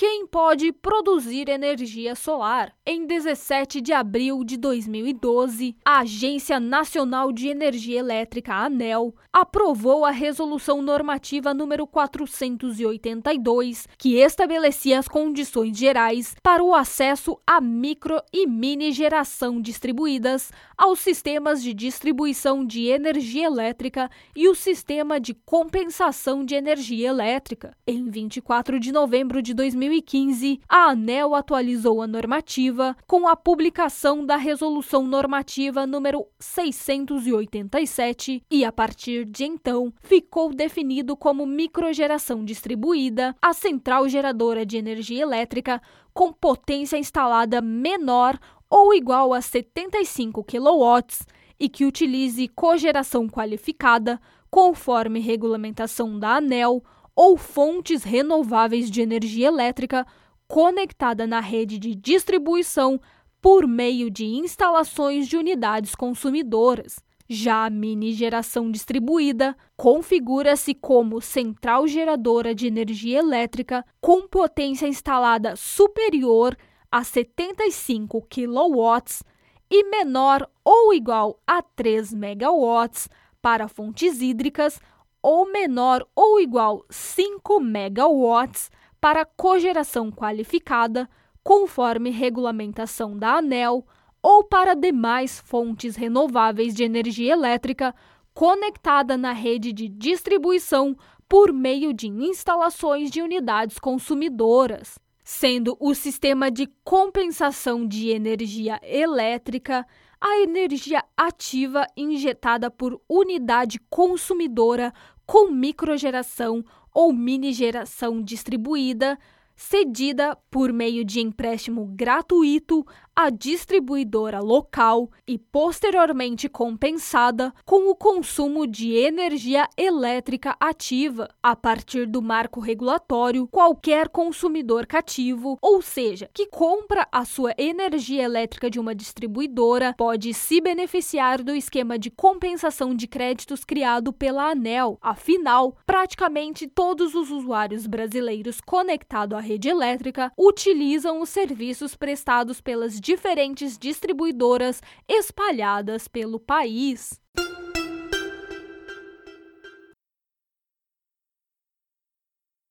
que quem pode produzir energia solar. Em 17 de abril de 2012, a Agência Nacional de Energia Elétrica, ANEL, aprovou a Resolução Normativa número 482, que estabelecia as condições gerais para o acesso a micro e mini geração distribuídas aos sistemas de distribuição de energia elétrica e o sistema de compensação de energia elétrica. Em 24 de novembro de 2015, a ANEL atualizou a normativa com a publicação da Resolução Normativa número 687 e, a partir de então, ficou definido como microgeração distribuída a central geradora de energia elétrica com potência instalada menor ou igual a 75 kW e que utilize cogeração qualificada, conforme regulamentação da ANEL, ou fontes renováveis de energia elétrica conectada na rede de distribuição por meio de instalações de unidades consumidoras. Já a mini geração distribuída configura-se como central geradora de energia elétrica com potência instalada superior a 75 kW e menor ou igual a 3 MW para fontes hídricas ou menor ou igual 5 MW para cogeração qualificada, conforme regulamentação da ANEL, ou para demais fontes renováveis de energia elétrica conectada na rede de distribuição por meio de instalações de unidades consumidoras, sendo o sistema de compensação de energia elétrica a energia ativa injetada por unidade consumidora com microgeração ou mini geração distribuída, cedida por meio de empréstimo gratuito à distribuidora local e posteriormente compensada com o consumo de energia elétrica ativa a partir do marco regulatório qualquer consumidor cativo, ou seja, que compra a sua energia elétrica de uma distribuidora, pode se beneficiar do esquema de compensação de créditos criado pela ANEL. Afinal, praticamente todos os usuários brasileiros conectados à rede elétrica utilizam os serviços prestados pelas diferentes distribuidoras espalhadas pelo país.